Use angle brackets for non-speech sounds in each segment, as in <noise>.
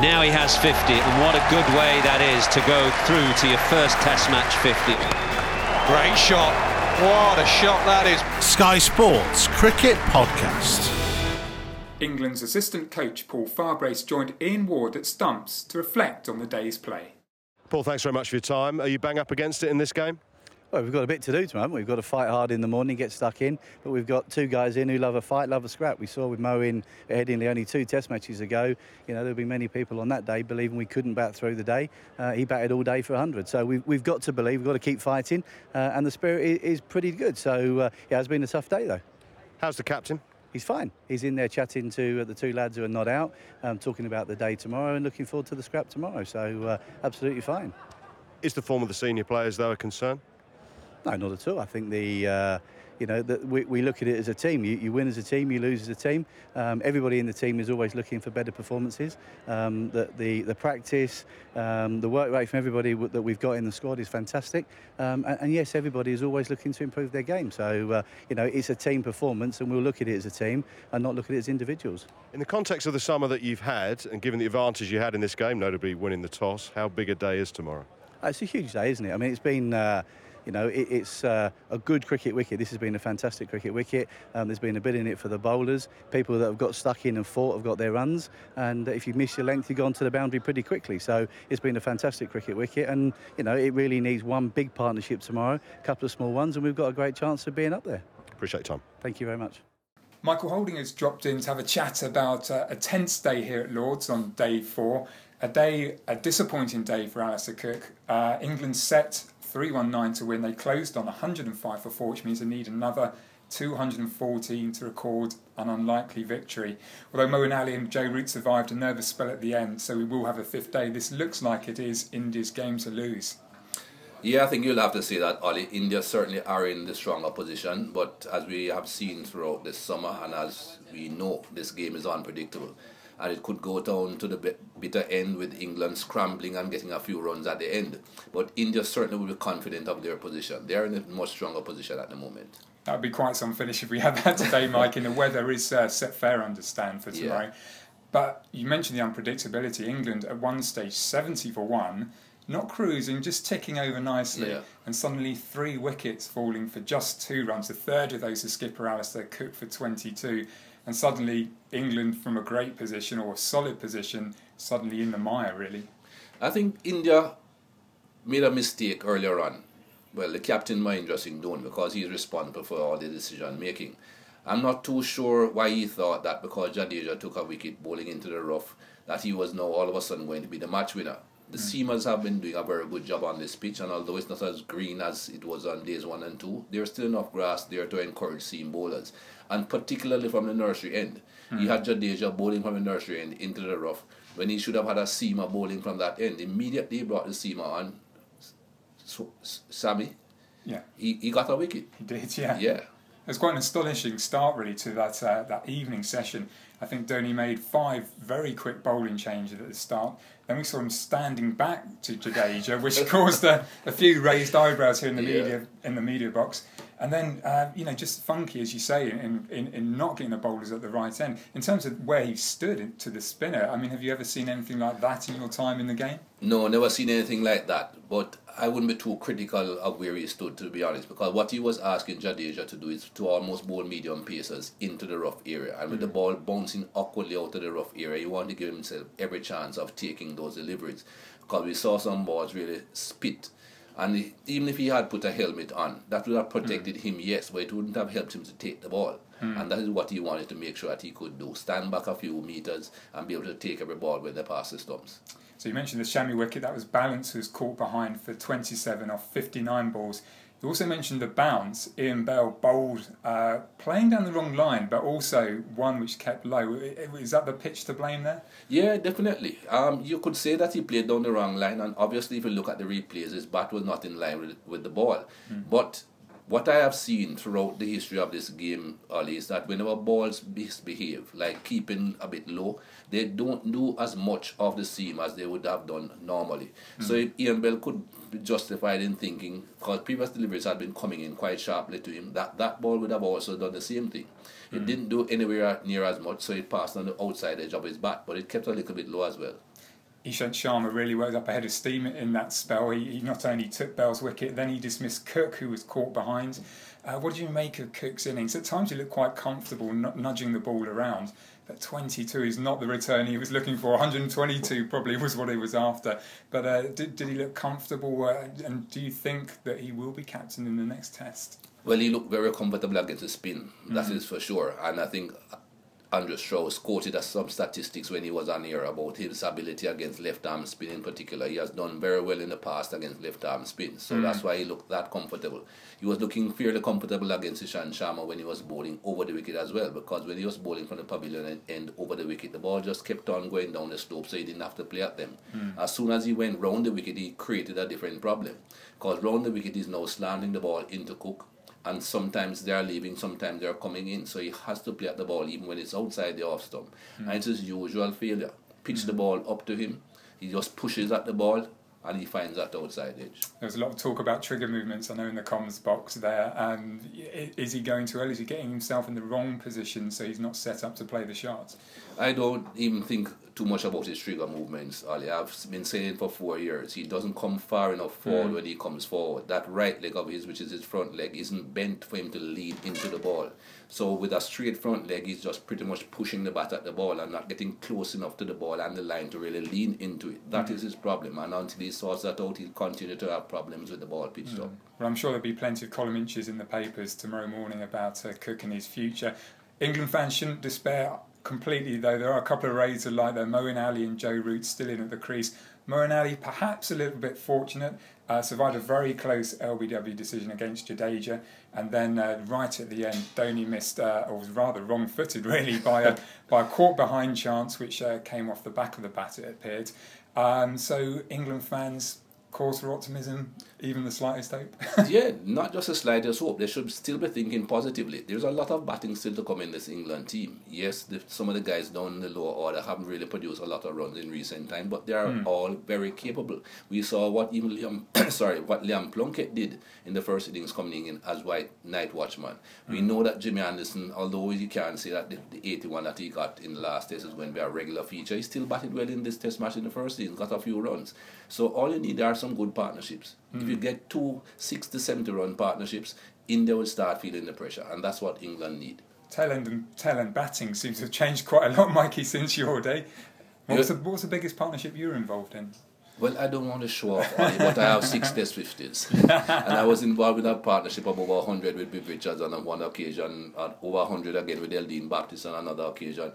Now he has 50, and what a good way that is to go through to your first Test match 50. Great shot. What a shot that is. Sky Sports Cricket Podcast. England's assistant coach Paul Farbrace joined Ian Ward at Stumps to reflect on the day's play. Paul, thanks very much for your time. Are you bang up against it in this game? Well, we've got a bit to do tomorrow. We've got to fight hard in the morning, get stuck in. But we've got two guys in who love a fight, love a scrap. We saw with Mo in Headingley only two Test matches ago. You know, there'll be many people on that day believing we couldn't bat through the day. Uh, he batted all day for 100. So we've, we've got to believe. We've got to keep fighting. Uh, and the spirit is, is, pretty good. So uh, yeah, it's been a tough day though. How's the captain? He's fine. He's in there chatting to uh, the two lads who are not out, um, talking about the day tomorrow and looking forward to the scrap tomorrow. So uh, absolutely fine. Is the form of the senior players though a concern? No, not at all. I think the, uh, you know, the, we, we look at it as a team. You, you win as a team, you lose as a team. Um, everybody in the team is always looking for better performances. Um, the, the, the practice, um, the work rate from everybody w- that we've got in the squad is fantastic. Um, and, and, yes, everybody is always looking to improve their game. So, uh, you know, it's a team performance and we'll look at it as a team and not look at it as individuals. In the context of the summer that you've had and given the advantage you had in this game, notably winning the toss, how big a day is tomorrow? Uh, it's a huge day, isn't it? I mean, it's been... Uh, you know, it, it's uh, a good cricket wicket. This has been a fantastic cricket wicket. Um, there's been a bit in it for the bowlers. People that have got stuck in and fought have got their runs. And if you miss your length, you've gone to the boundary pretty quickly. So it's been a fantastic cricket wicket. And, you know, it really needs one big partnership tomorrow, a couple of small ones, and we've got a great chance of being up there. Appreciate your time. Thank you very much. Michael Holding has dropped in to have a chat about uh, a tense day here at Lords on day four. A day, a disappointing day for Alastair Cook. Uh, England set 319 to win. They closed on 105 for 4, which means they need another 214 to record an unlikely victory. Although Moeen Ali and Joe Root survived a nervous spell at the end, so we will have a fifth day. This looks like it is India's game to lose. Yeah, I think you'll have to say that, Ollie. India certainly are in the stronger position, but as we have seen throughout this summer and as we know, this game is unpredictable and it could go down to the bitter end with England scrambling and getting a few runs at the end. But India certainly will be confident of their position. They are in a much stronger position at the moment. That would be quite some finish if we had that today, <laughs> Mike. and the weather is uh, set fair understand for tomorrow. Yeah. But you mentioned the unpredictability. England at one stage 70 for one, not cruising, just ticking over nicely, yeah. and suddenly three wickets falling for just two runs. The third of those to skipper Alastair Cook for 22 and suddenly England from a great position or a solid position suddenly in the mire really. I think India made a mistake earlier on. Well, the captain Mahendra Singh Dhoni because he's responsible for all the decision making. I'm not too sure why he thought that because Jadeja took a wicket bowling into the rough that he was now all of a sudden going to be the match winner. The seamers have been doing a very good job on this pitch, and although it's not as green as it was on days one and two, there's still enough grass there to encourage seam bowlers and particularly from the nursery end. Mm. You had Jadeja bowling from the nursery end into the rough when he should have had a seamer bowling from that end. Immediately he brought the seamer on. So, Shami, yeah, he, he got a wicket. He did, yeah. Yeah. It was quite an astonishing start, really, to that uh, that evening session. I think Dhoni made five very quick bowling changes at the start. Then we saw him standing back to Jadeja, which <laughs> caused a, a, few raised eyebrows here in the yeah. media in the media box. And then, uh, you know, just funky, as you say, in, in, in not getting the bowlers at the right end. In terms of where he stood to the spinner, I mean, have you ever seen anything like that in your time in the game? No, never seen anything like that. But I wouldn't be too critical of where he stood, to be honest, because what he was asking Jadeja to do is to almost bowl medium paces into the rough area. And with mm. the ball bouncing awkwardly out of the rough area, he wanted to give himself every chance of taking those deliveries. Because we saw some balls really spit and even if he had put a helmet on, that would have protected mm. him, yes, but it wouldn't have helped him to take the ball. Mm. And that is what he wanted to make sure that he could do stand back a few meters and be able to take every ball when they pass the stumps. So you mentioned the Shami wicket, that was Ballance, who was caught behind for 27 off 59 balls. You also mentioned the bounce. Ian Bell bowled, uh, playing down the wrong line, but also one which kept low. Is that the pitch to blame there? Yeah, definitely. Um, you could say that he played down the wrong line, and obviously, if you look at the replays, his bat was not in line with, with the ball. Mm. But what I have seen throughout the history of this game, Ali, is that whenever balls misbehave, like keeping a bit low, they don't do as much of the seam as they would have done normally. Mm. So if Ian Bell could be justified in thinking, because previous deliveries had been coming in quite sharply to him, that that ball would have also done the same thing. Mm. It didn't do anywhere near as much, so it passed on the outside edge of his bat, but it kept a little bit low as well. Ishant Sharma really worked up a head of steam in that spell. He, he not only took Bell's wicket, then he dismissed Cook, who was caught behind. Uh, what do you make of Cook's innings? At times, he looked quite comfortable, n- nudging the ball around. But 22 is not the return he was looking for. 122 probably was what he was after. But uh, did, did he look comfortable? Uh, and do you think that he will be captain in the next test? Well, he looked very comfortable against the spin. That mm-hmm. is for sure. And I think Andrew Strauss quoted us some statistics when he was on here about his ability against left arm spin in particular. He has done very well in the past against left arm spin, so mm. that's why he looked that comfortable. He was looking fairly comfortable against Ishant Sharma when he was bowling over the wicket as well, because when he was bowling from the pavilion end over the wicket, the ball just kept on going down the slope, so he didn't have to play at them. Mm. As soon as he went round the wicket, he created a different problem, because round the wicket is now slanting the ball into Cook and sometimes they are leaving, sometimes they are coming in. So he has to play at the ball even when it's outside the off stump. Mm. And it's his usual failure. Pitch mm. the ball up to him, he just pushes at the ball and he finds that outside edge. There's a lot of talk about trigger movements, I know, in the comms box there. Um, is he going too early? Is he getting himself in the wrong position so he's not set up to play the shots? I don't even think too much about his trigger movements, Ali. I've been saying for four years. He doesn't come far enough forward mm. when he comes forward. That right leg of his, which is his front leg, isn't bent for him to lead into the ball. So with a straight front leg, he's just pretty much pushing the bat at the ball and not getting close enough to the ball and the line to really lean into it. That mm. is his problem. And until he sorts that out, he'll continue to have problems with the ball pitched mm. up. Well, I'm sure there'll be plenty of column inches in the papers tomorrow morning about uh, Cook and his future. England fans shouldn't despair completely, though. There are a couple of raids like that. Moeen Ali and Joe Root still in at the crease. Moeen Ali, perhaps a little bit fortunate, uh, survived a very close LBW decision against Jadeja, and then uh, right at the end, Dhoni missed, uh, or was rather wrong-footed <laughs> really, by a by a caught behind chance, which uh, came off the back of the bat. It appeared. Um, so England fans cause for optimism, even the slightest hope? <laughs> yeah, <laughs> not just the slightest hope. They should still be thinking positively. There's a lot of batting still to come in this England team. Yes, the, some of the guys down in the lower order haven't really produced a lot of runs in recent time, but they are mm. all very capable. We saw what even Liam, <coughs> sorry, what Liam Plunkett did in the first innings coming in as white night watchman. Mm. We hmm. know that Jimmy Anderson, although you can't say that the, the 81 that he got in the last test is going to be a regular feature, he still batted well in this test match in the first innings, got a few runs. So all you need are some good partnerships. Mm. If you get two 60, 70 run partnerships, India will start feeling the pressure, and that's what England need. Tail end and tail end batting seems to have changed quite a lot, <laughs> Mikey, since your day. What was, the, what was the biggest partnership you were involved in? Well, I don't want to show off but I have six <laughs> test 50s. and I was involved in a partnership of over 100 with Bill Richards on one occasion, and over 100 again with Eldine Baptiste on another occasion.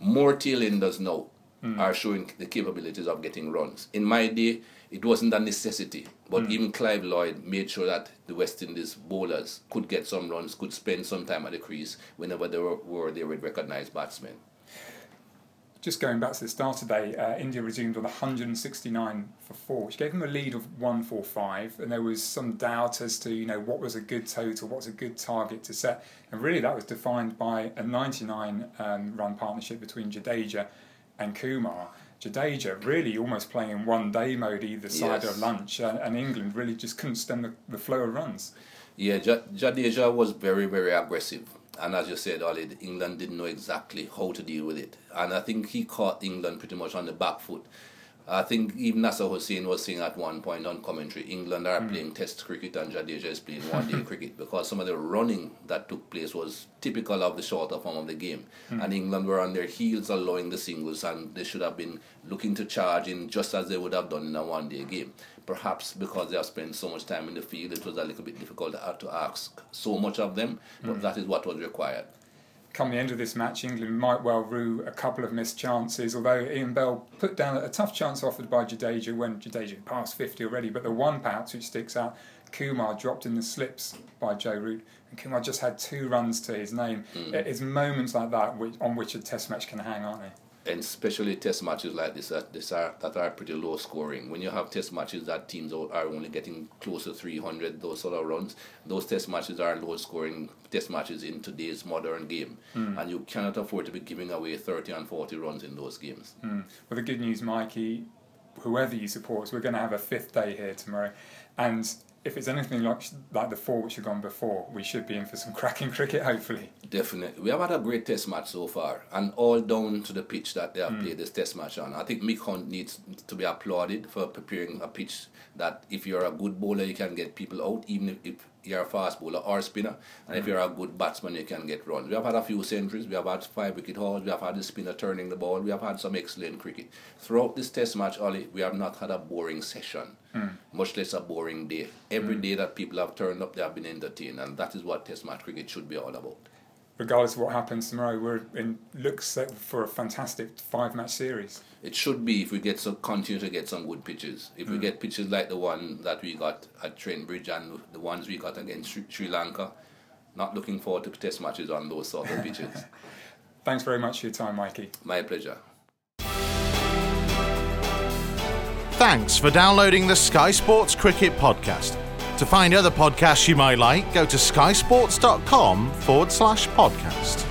More tail enders now mm. are showing the capabilities of getting runs. In my day, it wasn't a necessity, but mm. even Clive Lloyd made sure that the West Indies bowlers could get some runs, could spend some time at the crease whenever they were, were there with recognised batsmen. Just going back to the start today, uh, India resumed on 169 for four, which gave them a lead of 145, and there was some doubt as to you know what was a good total, what's a good target to set, and really that was defined by a 99 um, run partnership between Jadeja and Kumar. Jadeja really almost playing in one day mode either side yes. of lunch, and, and, England really just couldn't stem the, the flow of runs. Yeah, Jadeja was very, very aggressive. And as you said, Ali, England didn't know exactly how to deal with it. And I think he caught England pretty much on the back foot. I think even Nasser Hussain was saying at one point on commentary, England are mm. playing Test cricket and Jadeja is playing one day <laughs> cricket because some of the running that took place was typical of the shorter form of the game. Mm. And England were on their heels allowing the singles and they should have been looking to charge in just as they would have done in a one day game. Perhaps because they have spent so much time in the field, it was a little bit difficult to ask so much of them, but mm. that is what was required come the end of this match, England might well rue a couple of missed chances, although Ian Bell put down a tough chance offered by Jadeja when Jadeja passed 50 already, but the one perhaps which sticks out, Kumar dropped in the slips by Joe Root, and Kumar just had two runs to his name. Mm. It's moments like that which, on which a test match can hang, aren't they? And especially test matches like this that this are that are pretty low scoring. When you have test matches that teams are only getting close to 300, those sort of runs, those test matches are low scoring test matches in today's modern game, mm. and you cannot afford to be giving away 30 and 40 runs in those games. Mm. Well, the good news, Mikey, whoever you support, we're going to have a fifth day here tomorrow, and if it's anything like like the four which have gone before, we should be in for some <laughs> cracking cricket, hopefully. Definitely. We have had a great test match so far, and all down to the pitch that they have mm. played this test match on. I think Mick Hunt needs to be applauded for preparing a pitch that if you're a good bowler, you can get people out, even if, if you're a fast bowler or spinner. And if you're a good batsman, you can get runs. We have had a few centuries, we have had five wicket hauls, we have had the spinner turning the ball, we have had some excellent cricket. Throughout this test match, Ollie, we have not had a boring session, mm. much less a boring day. Every mm. day that people have turned up, they have been entertained, and that is what test match cricket should be all about regardless of what happens tomorrow, we're in looks for a fantastic five match series. It should be if we get some continue to get some good pitches. If mm. we get pitches like the one that we got at Trent Bridge and the ones we got against Sri, Sri Lanka, not looking forward to test matches on those sort of pitches. <laughs> Thanks very much for your time, Mikey. My pleasure. Thanks for downloading the Sky Sports Cricket Podcast. To find other podcasts you might like, go to skysports.com forward slash podcast.